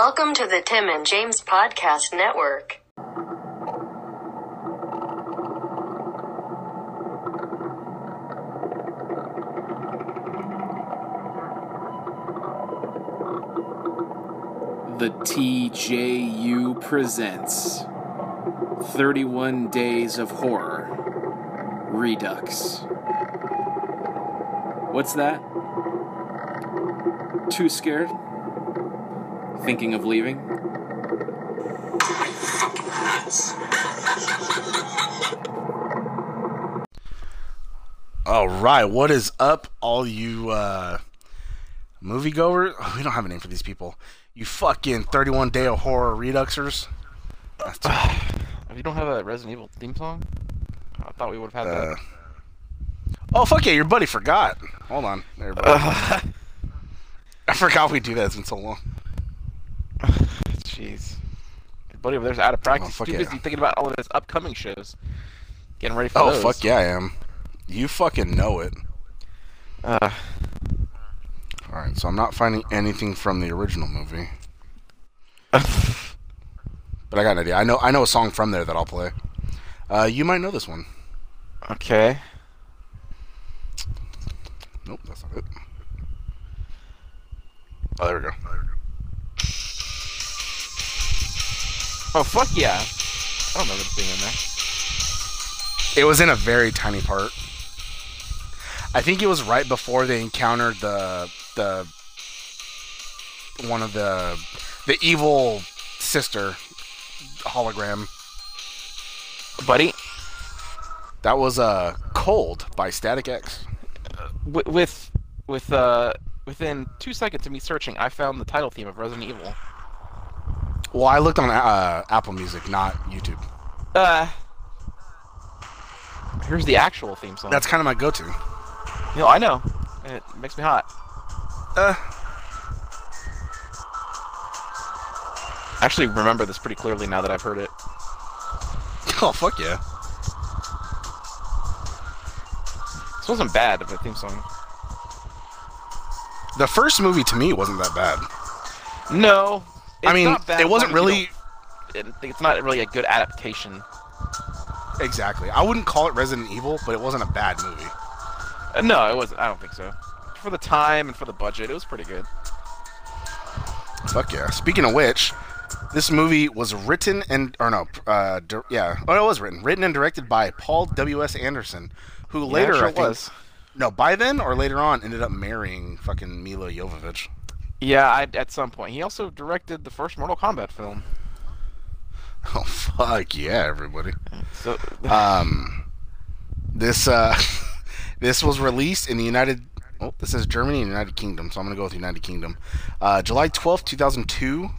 Welcome to the Tim and James Podcast Network. The TJU presents 31 Days of Horror Redux. What's that? Too scared? Thinking of leaving? All right, what is up, all you uh, moviegoers? Oh, we don't have a name for these people. You fucking 31 Day of Horror Reduxers. If you don't have a Resident Evil theme song, I thought we would have had uh, oh, fuck yeah, your buddy forgot. Hold on. There, bro. that. I forgot we do that. It's been so long. Jeez. Your buddy over there's out of practice. Oh, fuck Too yeah. busy thinking about all of his upcoming shows. Getting ready for Oh, those. fuck yeah, I am. You fucking know it. Uh, All right, so I'm not finding anything from the original movie, but I got an idea. I know I know a song from there that I'll play. Uh, you might know this one. okay. Nope, that's not it. Oh, there we go. Oh, fuck yeah. I don't remember this being in there. It was in a very tiny part. I think it was right before they encountered the the one of the the evil sister hologram. Buddy, That was uh Cold by Static X. wi- with, with, uh, within two seconds of me searching, I found the title theme of Resident Evil. Well, I looked on uh, Apple Music, not YouTube. Uh, here's the actual theme song. That's kind of my go-to. You know, I know. and It makes me hot. Uh, I actually remember this pretty clearly now that I've heard it. oh fuck yeah. This wasn't bad of a theme song. The first movie to me wasn't that bad. No, I mean, it wasn't long as you really It's not really a good adaptation. exactly. I wouldn't call it Resident Evil, but it wasn't a bad movie. Uh, no, it wasn't. I don't think so. For the time and for the budget, it was pretty good. Fuck yeah. Speaking of which, this movie was written and or no, uh, di- yeah, oh, it was written, written and directed by Paul W. S. Anderson, who later sure I think was. no, by then or later on ended up marrying fucking Milla Jovovich. Yeah, I, at some point. He also directed the first Mortal Kombat film. Oh fuck yeah, everybody. So, Um, this uh, this was released in the United. Oh, this is Germany and United Kingdom, so I'm gonna go with United Kingdom. Uh, July 12th, 2002.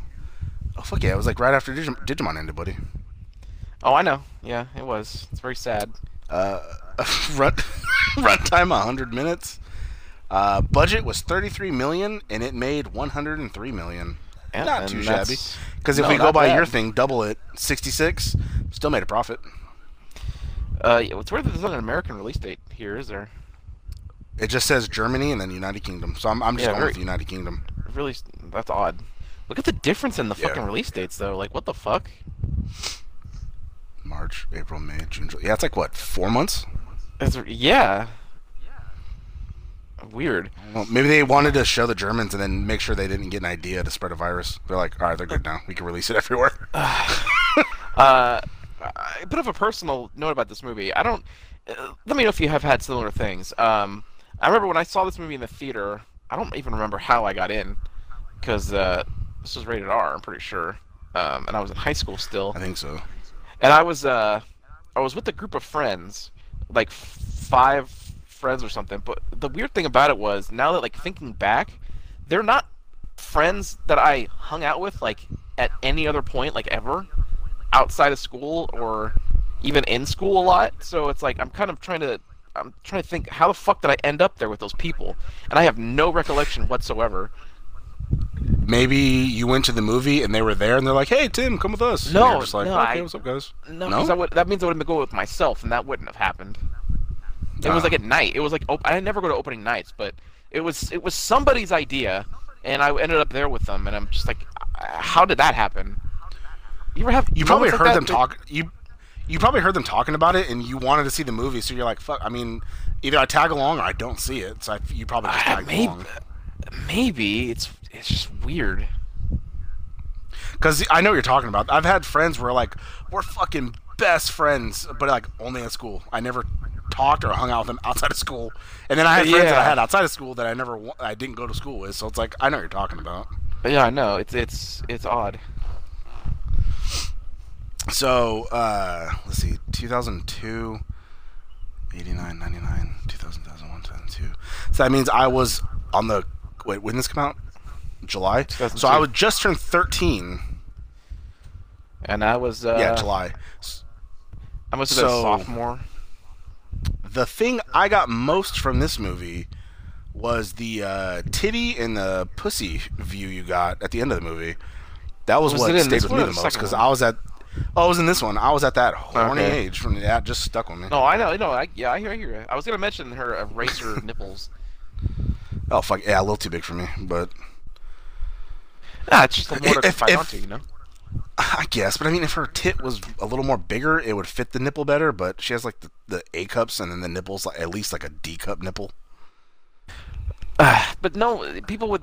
Oh fuck yeah, it was like right after Digim- Digimon ended, buddy. oh, I know. Yeah, it was. It's very sad. Uh, run runtime 100 minutes. Uh, budget was 33 million, and it made 103 million. Yeah, not too shabby. Because if no, we go by bad. your thing, double it, 66, still made a profit. Uh, yeah, it's weird that there's not an American release date here, is there? It just says Germany and then United Kingdom, so I'm, I'm just Yeah, going very- with the United Kingdom. Really, that's odd. Look at the difference in the Yeah. fucking release dates, though. Like, what the fuck? March, April, May, June, July. Yeah, it's like what, four months? It's, yeah. Weird. Well, maybe they wanted to show the Germans and then make sure they didn't get an idea to spread a virus. They're like, all right, they're good now. We can release it everywhere. Uh, a bit of a personal note about this movie. I don't. Uh, let me know if you have had similar things. Um, I remember when I saw this movie in the theater. I don't even remember how I got in, because uh, this was rated R. I'm pretty sure. Um, and I was in high school still. I think so. and I was uh, I was with a group of friends, like five friends or something. But the weird thing about it was, now that like thinking back, they're not friends that I hung out with like at any other point, like ever, outside of school or even in school a lot. So it's like I'm kind of trying to. I'm trying to think how the fuck did I end up there with those people, and I have no recollection whatsoever. Maybe you went to the movie and they were there and they're like, hey, Tim, come with us. And No, you're just like, no, okay, I- what's up, guys? No, No? would, that means I would have been going with myself, and that wouldn't have happened. It was Ah. like at night. It was like op- I never go to opening nights, but it was it was somebody's idea and I ended up there with them, and I'm just like, uh, how did that happen? You ever have You probably moments like heard them that- talk. You you probably heard them talking about it, and you wanted to see the movie, so you're like, "Fuck." I mean, either I tag along or I don't see it. So I, you probably just Ah, tagged maybe, along. maybe it's it's just weird. Because I know what you're talking about. I've had friends where like we're fucking best friends, but like only at school. I never talked or hung out with them outside of school. And then I had friends that I had outside of school that I never I didn't go to school with. So it's like I know what you're talking about. But yeah, I know it's it's it's odd. So uh, let's see, 2002, 89, 99, 2000, 2001, 2002. So that means I was on the wait. When did this come out? July. So I was just turned 13. And I was uh, yeah, July. S- I must have been So- a sophomore. the thing I got most from this movie was the uh, titty and the pussy view you got at the end of the movie. That was, Was what stayed with me the most because? I was at. Oh, I was in this one. I was at that horny Okay. age from that just stuck with me. No, I know, no, I, yeah, I hear, I hear. it. I was gonna mention her eraser nipples. Oh fuck yeah, a little too big for me, but Ah, it's just a more to If- find if- onto, you know. I guess. But I mean, if her tit was a little more bigger, it would fit the nipple better. But she has like the, the A cups and then the nipples like at least like a D cup nipple. But no, people with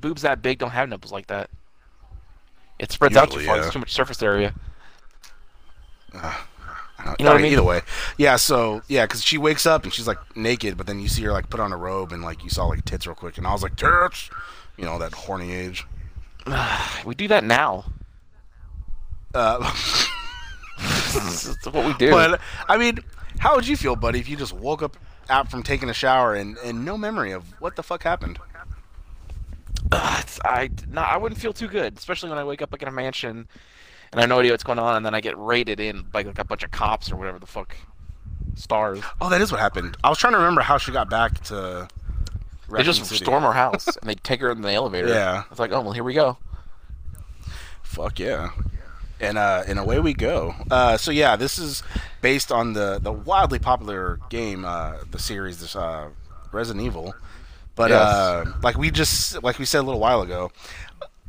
boobs that big don't have nipples like that. It spreads out too far. yeah. There's too much surface area. I don't- You know what I mean? Either way, yeah. So yeah, because she wakes up and she's like naked, but then you see her like put on a robe and like you saw like tits real quick, and I was like tits, you know that horny age. We do that now. Uh, That's what we do. but I mean, how would you feel, buddy, if you just woke up out from taking a shower and and no memory of what the fuck happened? It's, I no, I wouldn't feel too good, especially when I wake up like in a mansion and I have no idea what's going on, and then I get raided in by like a bunch of cops or whatever the fuck stars. Oh, that is what happened. I was trying to remember how she got back to. They just City. storm her house and they take her in the elevator. Yeah. It's like, oh well, here we go. Fuck yeah. And uh, and away we go. Uh, so yeah, this is based on the the wildly popular game, uh, the series, this uh, Resident Evil. But Yes. uh, like we just like we said a little while ago,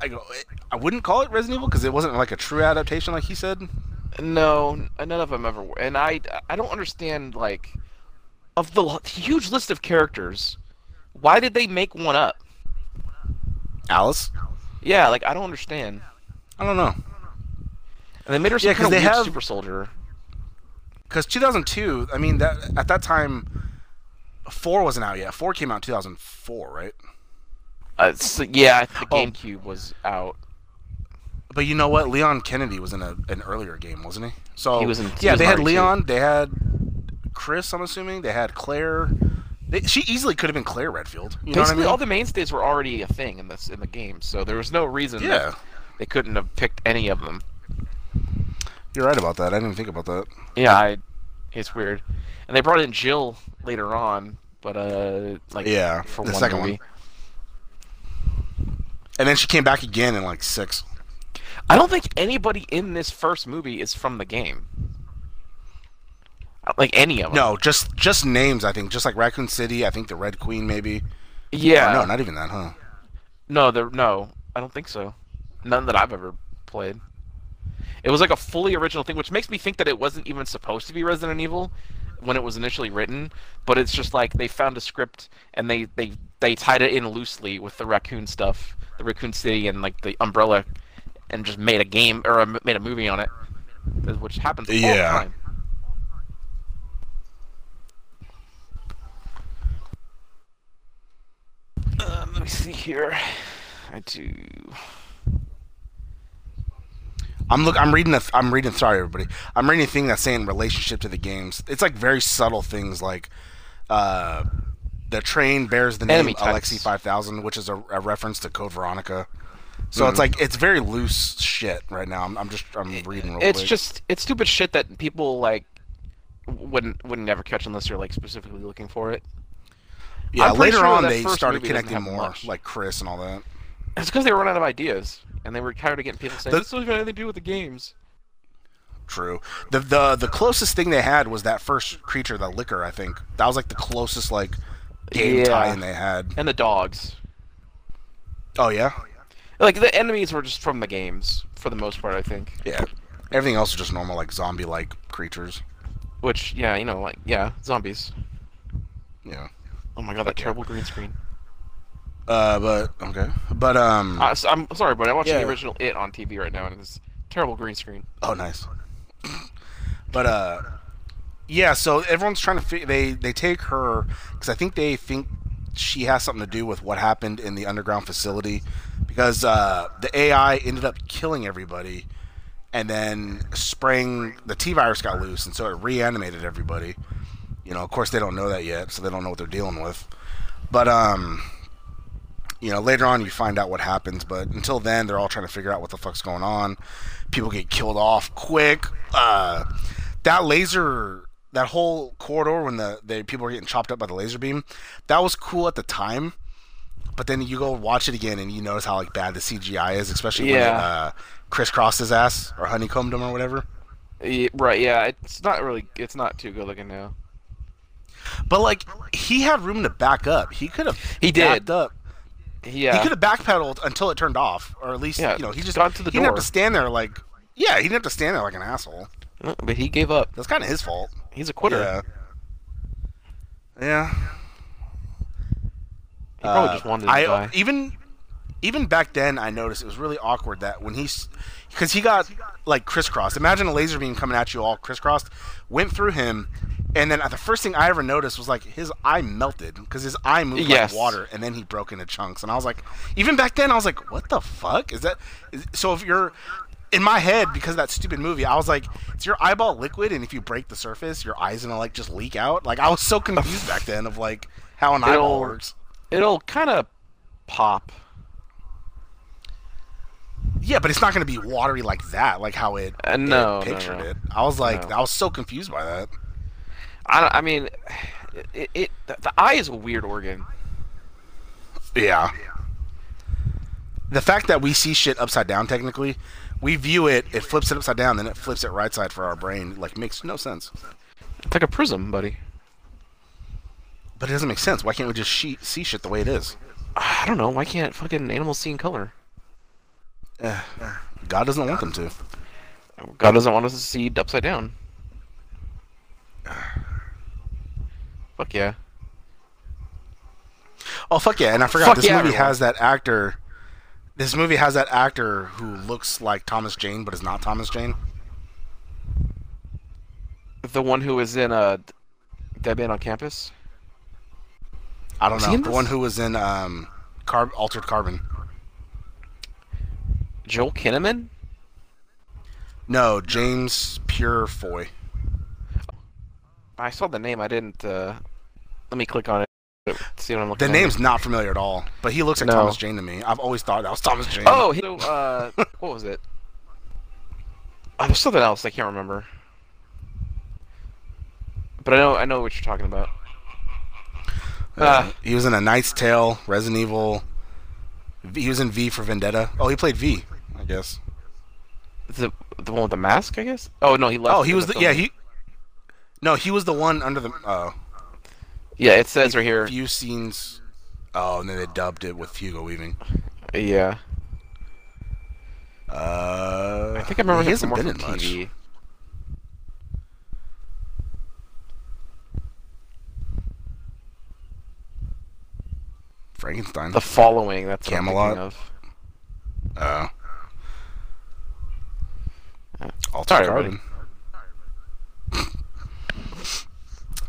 I go I wouldn't call it Resident Evil because it wasn't like a true adaptation, like he said. No, none of them ever were. And I, I don't understand like, of the huge list of characters, why did they make one up? Alice, Yeah, like I don't understand. I don't know, And they made her some Yeah, 'cause kind of they weird have- super soldier. because 2002. I mean that at that time, four wasn't out yet. Four came out in 2004, right? Uh, so, yeah, the Oh. GameCube was out. But you know what? Leon Kennedy was in a, an earlier game, wasn't he? So He was in- he yeah, was they had Mario Leon. They had Chris. I'm assuming they had Claire. They, she easily could have been Claire Redfield. You know what I Basically, mean? all the mainstays were already a thing in this in the game, so there was no reason Yeah. that they couldn't have picked any of them. You're right about that. I didn't think about that. Yeah, I, it's weird. And they brought in Jill later on, but uh, like Yeah, for the one second movie. And then she came back again in like six. I don't think anybody in this first movie is from the game. Uh, Like any of them. No, just just names. I think just like Raccoon City. I think the Red Queen maybe. Yeah. Oh, no, not even that, huh? No, there. No, I don't think so. None that I've ever played. It was like a fully original thing, which makes me think that it wasn't even supposed to be Resident Evil when it was initially written. But it's just like they found a script and they they they tied it in loosely with the raccoon stuff, the Raccoon City, and like the Umbrella, and just made a game or a, made a movie on it, which happens all Yeah. the time. Um, let me see here. I do. I'm look. I'm reading. A, I'm reading. Sorry, everybody. I'm reading a thing that's saying relationship to the games. It's like very subtle things like, uh, the train bears the name. Alexi 5000, which is a, a reference to Code Veronica. So Mm-hmm. it's like it's very loose shit right now. I'm, I'm just I'm reading real It's quick. just it's stupid shit that people like wouldn't wouldn't never catch unless you're like specifically looking for it. yeah. Later sure on, they started connecting more, much. like Chris and all that. It's because they were running out of ideas and they were tired of getting people saying The- this doesn't have anything to do with the games. True. The the the closest thing they had was that first creature, the Licker. I think that was like the closest like game Yeah. tie-in they had. And the dogs. Oh yeah, Like the enemies were just from the games for the most part, I think. yeah. Everything else is just normal, like zombie-like creatures. Which, yeah, you know, like yeah, zombies. Yeah. Oh my god, that terrible green screen. Uh, but okay, but um. Uh, so- I'm sorry, but I'm watching Yeah. the original It on TV right now, and it's terrible green screen. Oh, nice. But uh, yeah. So everyone's trying to fi- they they take her because I think they think she has something to do with what happened in the underground facility because uh, the AI ended up killing everybody and then spraying the T virus got loose and so it reanimated everybody. You know, of course they don't know that yet, so they don't know what they're dealing with. But um, you know, later on you find out what happens, but until then they're all trying to figure out what the fuck's going on. People get killed off quick. Uh, that laser, that whole corridor when the, the people are getting chopped up by the laser beam, that was cool at the time. But then you go watch it again and you notice how like bad the CGI is, especially when it Yeah. uh, crisscrossed his ass or honeycombed him or whatever. Yeah, right? Yeah, it's not really. It's not too good looking now. But like he had room to back up. He could have He did. backed up. Yeah. He could have backpedaled until it turned off, or at least Yeah, you know he just gone to the he didn't have to stand there like yeah he didn't have to stand there like an asshole. No, But he gave up. That's kind of his fault. He's a quitter. Yeah. Yeah. He probably Uh, just wanted to I die. even even back then I noticed it was really awkward that when he's because he got like crisscrossed. Imagine a laser beam coming at you all crisscrossed, went through him, and then uh, the first thing I ever noticed was like his eye melted because his eye moved Yes. like water, and then he broke into chunks. And I was like, even back then I was like, what the fuck is that? Is, so if you're in my head because of that stupid movie, I was like, it's your eyeball liquid, and if you break the surface, your eye's gonna like just leak out. Like I was so confused back then of like how an eyeball It'll- works. It'll kind of pop. Yeah, but it's not going to be watery like that, like how it, Uh, it no, no, pictured no. it. I was like, No. I was so confused by that. I, I mean, it, it the, the eye is a weird organ. Yeah. The fact that we see shit upside down, technically, we view it, it flips it upside down, then it flips it right side for our brain. Like, makes no sense. It's like a prism, buddy. But it doesn't make sense. Why can't we just she- see shit the way it is? I don't know. Why can't fucking animals see in color? Eh, God doesn't want them to. God doesn't want us to see upside down. Fuck yeah. Oh fuck yeah! And I forgot Fuck this yeah, movie everyone. has that actor. This movie has that actor who looks like Thomas Jane, but is not Thomas Jane. The one who was in uh, Dead Man on Campus. I don't know. The this? one who was in um, Carb- Altered Carbon. Joel Kinnaman. No, James Purefoy. I saw the name. I didn't. uh Let me click on it. See what I'm looking The at. name's not familiar at all, but he looks like No. Thomas Jane to me. I've always thought that was Thomas Jane. Oh, he, uh, what was it? Oh, there's something else I can't remember. But I know I know what you're talking about. Uh, uh, he was in A Knight's Tale, Resident Evil. He was in V for Vendetta. Oh, he played V, I guess. The the one with the mask, I guess. Oh no, he left. Oh, he was the film. yeah he. No, he was the one under the uh, Yeah, it says right here. few scenes. Oh, and then they dubbed it with Hugo Weaving. Yeah, Uh, I think I remember he hasn't been in much. TV. Frankenstein. The following. That's what I'm Camelot. of. Uh, Altered Sorry, Carbon.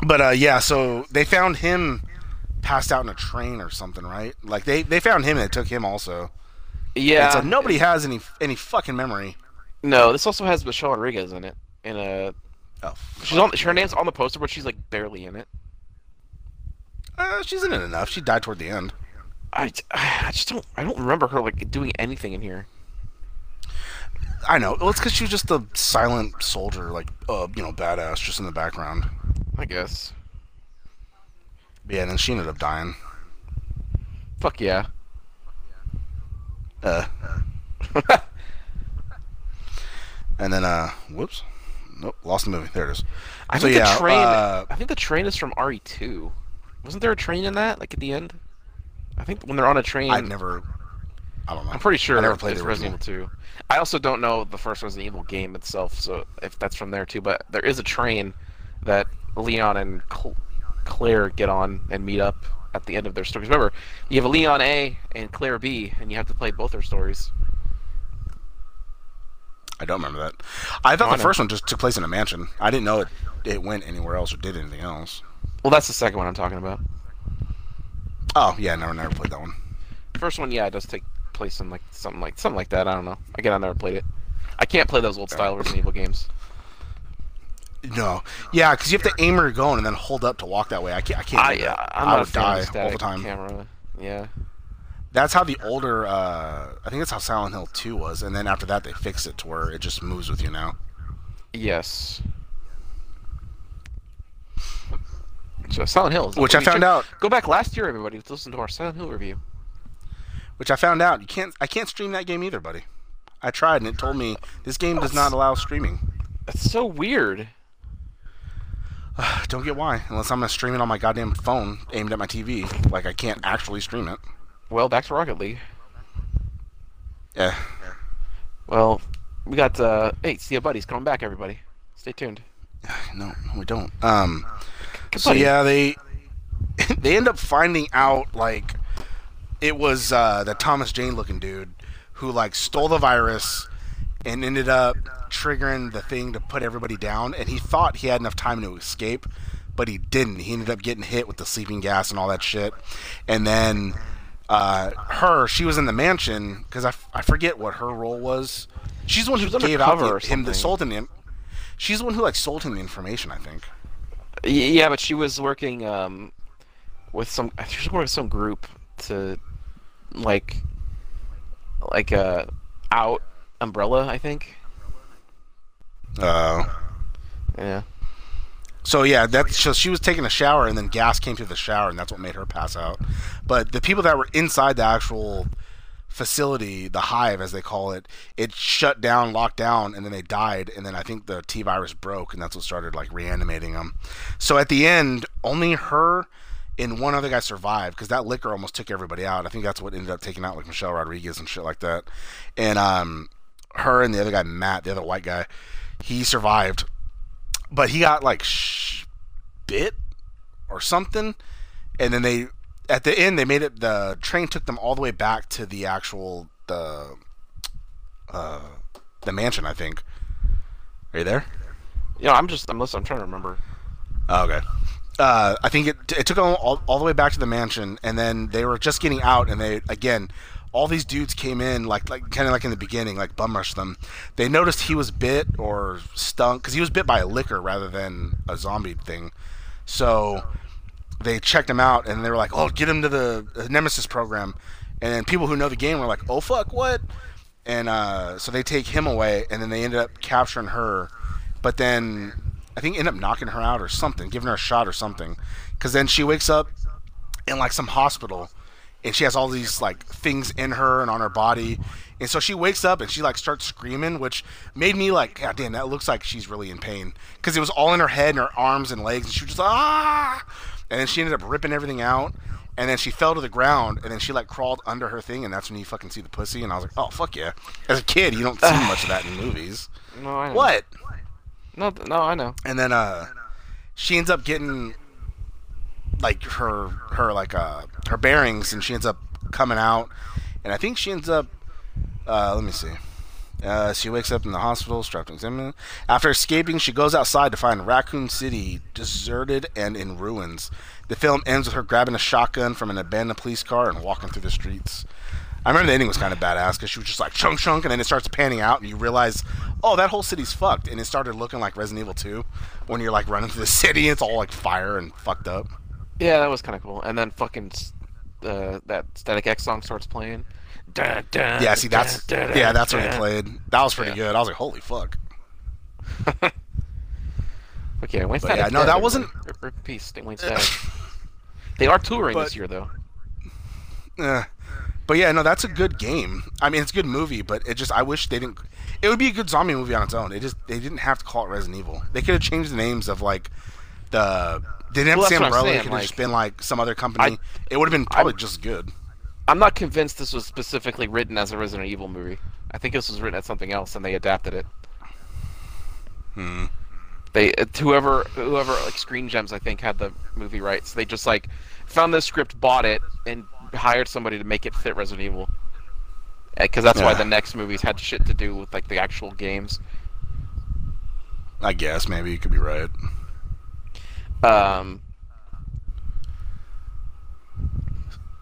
But uh, yeah, so they found him passed out in a train or something, right? Like they, they found him and it took him also. Yeah. So nobody has any any fucking memory. No, this also has Michelle Rodriguez in it. In a, Oh, she's on. Her name's on the poster, but she's like barely in it. uh, she's in it enough. She died toward the end. I, I just don't. I don't remember her like doing anything in here. I know. Well, it's because she was just a silent soldier, like uh, you know, badass, just in the background. I guess. But yeah, and then she ended up dying. Fuck yeah. Uh, and then uh, whoops, nope, lost the movie. There it is. I So, think yeah, the train. uh, I think the train is from RE2. Wasn't there a train in that? Like at the end? I think when they're on a train. I've never. I don't know. I'm pretty sure I never played it's the Resident Evil 2. I also don't know the first Resident Evil game itself, so if that's from there too. But there is a train that Leon and Cl- Claire get on and meet up at the end of their stories. Remember, you have a Leon A and Claire B, and you have to play both their stories. I don't remember that. I thought Oh, the know. first one just took place in a mansion. I didn't know it it went anywhere else or did anything else. Well, that's the second one I'm talking about. Oh yeah, never never played that one. First one, yeah, it does take place in like something like something like that. I don't know. Again, I never played it. I can't play those old style Resident Evil games. No, yeah, because you have to aim where you're going and then hold up to walk that way. I can't. I can't. I. I'm I not a would die all the time. camera. Yeah. That's how the older. Uh, I think that's how Silent Hill Two was, and then after that they fixed it to where it just moves with you now. Yes. So Silent Hill, Which I found check- out- Go back last year, everybody, to listen to our Silent Hill review. Which I found out you can't. I can't stream that game either, buddy. I tried and it told me this game does not allow streaming. That's so weird. Don't get why, unless I'm gonna stream it on my goddamn phone aimed at my TV. Like I can't actually stream it. Well, back to Rocket League. Yeah. Well, we got uh, hey, see ya buddies coming back, everybody. Stay tuned. No, no, we don't. Um. Good So buddy. yeah, they they end up finding out like it was uh, the Thomas Jane looking dude who like stole the virus and ended up triggering the thing to put everybody down. And he thought he had enough time to escape, but he didn't. He ended up getting hit with the sleeping gas and all that shit. And then uh, her, she was in the mansion because I, f- I forget what her role was. She's the one who gave out the, him the sold him. the- She's the one who like sold him the information. I think. Yeah, but she was working um, with some. She was working with some group to, like, like uh, out umbrella. I think. Uh, Yeah. So yeah, that so she was taking a shower and then gas came through the shower and that's what made her pass out. But the people that were inside the actual facility, the hive as they call it, it shut down, locked down, and then they died. And then I think the T virus broke, and that's what started like reanimating them. So at the end, only her and one other guy survived because that Licker almost took everybody out. I think that's what ended up taking out like Michelle Rodriguez and shit like that. And um, her and the other guy Matt, the other white guy, he survived but he got like sh- bit or something and then they at the end they made it the train took them all the way back to the actual the uh the mansion i think are you there You know, I'm just. I'm listening. I'm trying to remember. oh, okay uh, I think it, it took them all, all the way back to the mansion, and then they were just getting out, and they again, all these dudes came in like like kind of like in the beginning, like bum rushed them. They noticed he was bit or stunk because he was bit by a Licker rather than a zombie thing. So they checked him out, and they were like, "Oh, get him to the Nemesis program." And people who know the game were like, "Oh fuck, what?" And uh, so they take him away, and then they ended up capturing her. But then I think end up knocking her out or something, giving her a shot or something. Because then she wakes up in like some hospital, and she has all these like things in her and on her body. And so she wakes up and she like starts screaming, which made me like, God damn, that looks like she's really in pain. Because it was all in her head and her arms and legs, and she was just ah. And then she ended up ripping everything out. And then she fell to the ground, and then she like crawled under her thing, and that's when you fucking see the pussy. And I was like, oh fuck yeah! As a kid, you don't see much of that in movies. No, I know. What? No, no, I know. and then uh she ends up getting like her her like uh her bearings and she ends up coming out and i think she ends up uh let me see uh, she wakes up in the hospital, strapped in examine. After escaping, she goes outside to find Raccoon City deserted and in ruins. The film ends with her grabbing a shotgun from an abandoned police car and walking through the streets. I remember the ending was kind of badass because she was just like chunk chunk, and then it starts panning out, and you realize, oh, that whole city's fucked, and it started looking like Resident Evil 2 when you're like running through the city, and it's all like fire and fucked up. Yeah, that was kind of cool. And then fucking uh, that Static X song starts playing. Dun, dun, Yeah, see, that's dun, yeah, that's it dun. played. That was pretty Yeah. good. I was like, holy fuck. Okay, Wayne Static. yeah, no, that wasn't- Rip, rip in peace, Wayne Static. they are touring But- this year, though. Eh. But yeah, no, that's a good game. I mean, it's a good movie, but it just I wish they didn't. It would be a good zombie movie on its own. They just they didn't have to call it Resident Evil. They could have changed the names of like the. They didn't Well, have to that's say what Umbrella. It could have just been like some other company. I- it would have been probably I- just good. I'm not convinced this was specifically written as a Resident Evil movie. I think this was written as something else, and they adapted it. Hmm. They uh, whoever whoever like Screen Gems I think had the movie rights. They just like found this script, bought it, and hired somebody to make it fit Resident Evil. Because that's why the next movies had shit to do with like the actual games. I guess maybe you could be right. Um,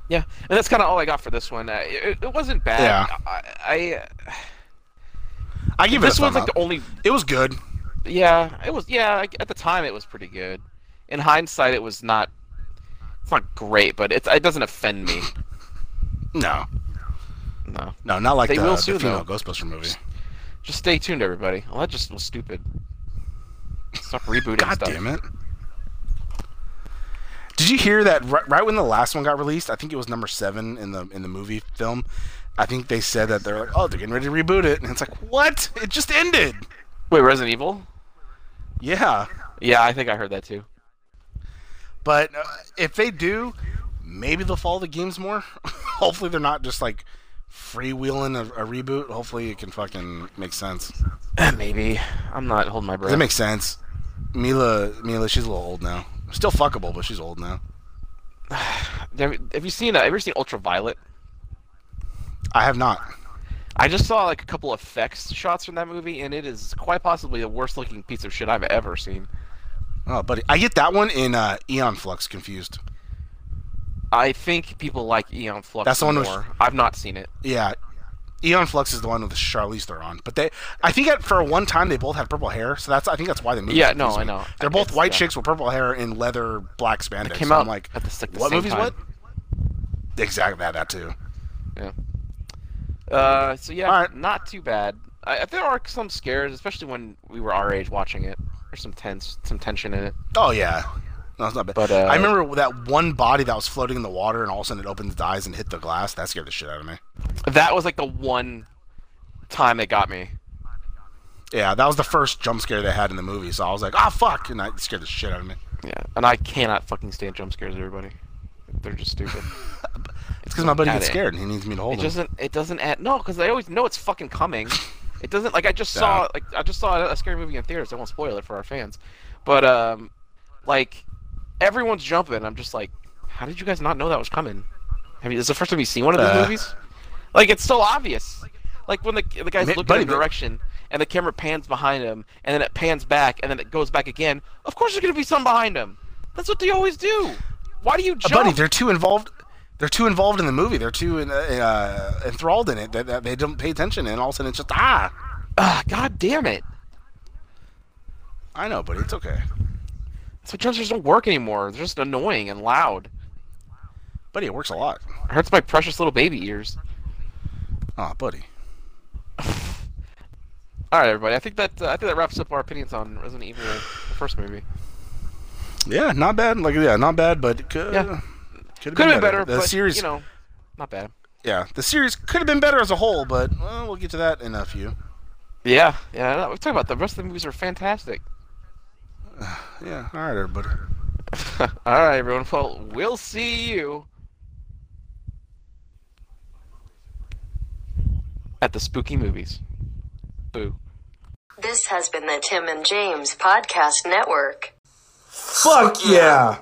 yeah, and that's kind of all I got for this one. Uh, it, it wasn't bad. Yeah. I, I I give this it a one's like up. the only. It was good. Yeah, it was. Yeah, at the time it was pretty good. In hindsight, it was not. It's not great, but it's it doesn't offend me. No, No, no, not like They the, will the female though. Ghostbuster movie. just stay tuned, everybody. Well, that just was stupid. Stop rebooting God stuff. damn it! Did you hear that right, right when the last one got released? I think it was number seven in the in the movie film. I think they said that they're like, oh, they're getting ready to reboot it, and it's like, what? It just ended. Wait, Resident Evil? Yeah, Yeah, I think I heard that too. but uh, if they do, maybe they'll follow the games more. Hopefully, they're not just like freewheeling a, a reboot. Hopefully, it can fucking make sense. Maybe. I'm not holding my breath. That makes sense. Milla, Milla, she's a little old now. Still fuckable, but she's old now. have, you seen? Uh, have you ever seen Ultraviolet? I have not. I just saw like a couple effects shots from that movie, and it is quite possibly the worst looking piece of shit I've ever seen. Oh, buddy, I get that one in uh, Aeon Flux confused. I think people like Aeon Flux That's the one more. I've not seen it. Yeah, Aeon Flux is the one with Charlize Theron. But they, I think at, for one time they both had purple hair, so that's I think that's why they moved. Yeah, no, I know. They're both white yeah. chicks with purple hair and leather black spandex. It came so out I'm like, at the, like, the what movies? time. What? Exactly that, that too. Yeah. Uh, so yeah, Alright. not too bad. I, I- there are some scares, especially when we were our age watching it. There's some tense, some tension in it. Oh yeah, no, it's not bad. But, uh, I remember that one body that was floating in the water, and all of a sudden it opened its eyes and hit the glass. That scared the shit out of me. That was like the one time it got me. Yeah, that was the first jump scare they had in the movie, so I was like, ah, fuck, and that scared the shit out of me. Yeah, and I cannot fucking stand jump scares, everybody. They're just stupid. It's because my buddy gets scared and he needs me to hold it him. doesn't. It doesn't add. No, because I always know it's fucking coming. It doesn't. Like I just saw. Yeah. Like I just saw a scary movie in theaters. I won't spoil it for our fans, but um, like everyone's jumping. I'm just like, how did you guys not know that was coming? You? This is the first time you've seen one of these Uh. movies. Like it's so obvious. Like when the the guy's buddy, in but- direction and the camera pans behind him and then it pans back and then it goes back again. Of course there's gonna be some behind him. That's what they always do. Why do you Uh, jump? buddy, they're too involved. They're too involved in the movie. They're too in, uh, uh, enthralled in it that, that they don't pay attention, and all of a sudden it's just ah. Ah, God damn it. I know, buddy. It's okay, So scares don't work anymore. They're just annoying and loud. buddy. It works a lot. It hurts my precious little baby ears. Oh, buddy. All right, everybody. I think that uh, I think that wraps up our opinions on Resident Evil, the first movie. Yeah, not bad. Like yeah, not bad, but could Yeah. could have been better, The but series, you know, not bad. yeah, the series could have been better as a whole, but well, we'll get to that in a few. Yeah, yeah. We're talking about the rest of the movies are fantastic. Yeah, all right, everybody. All right, everyone. Well, we'll see you at the spooky movies. Boo. This has been the Tim and James Podcast Network. Fuck yeah.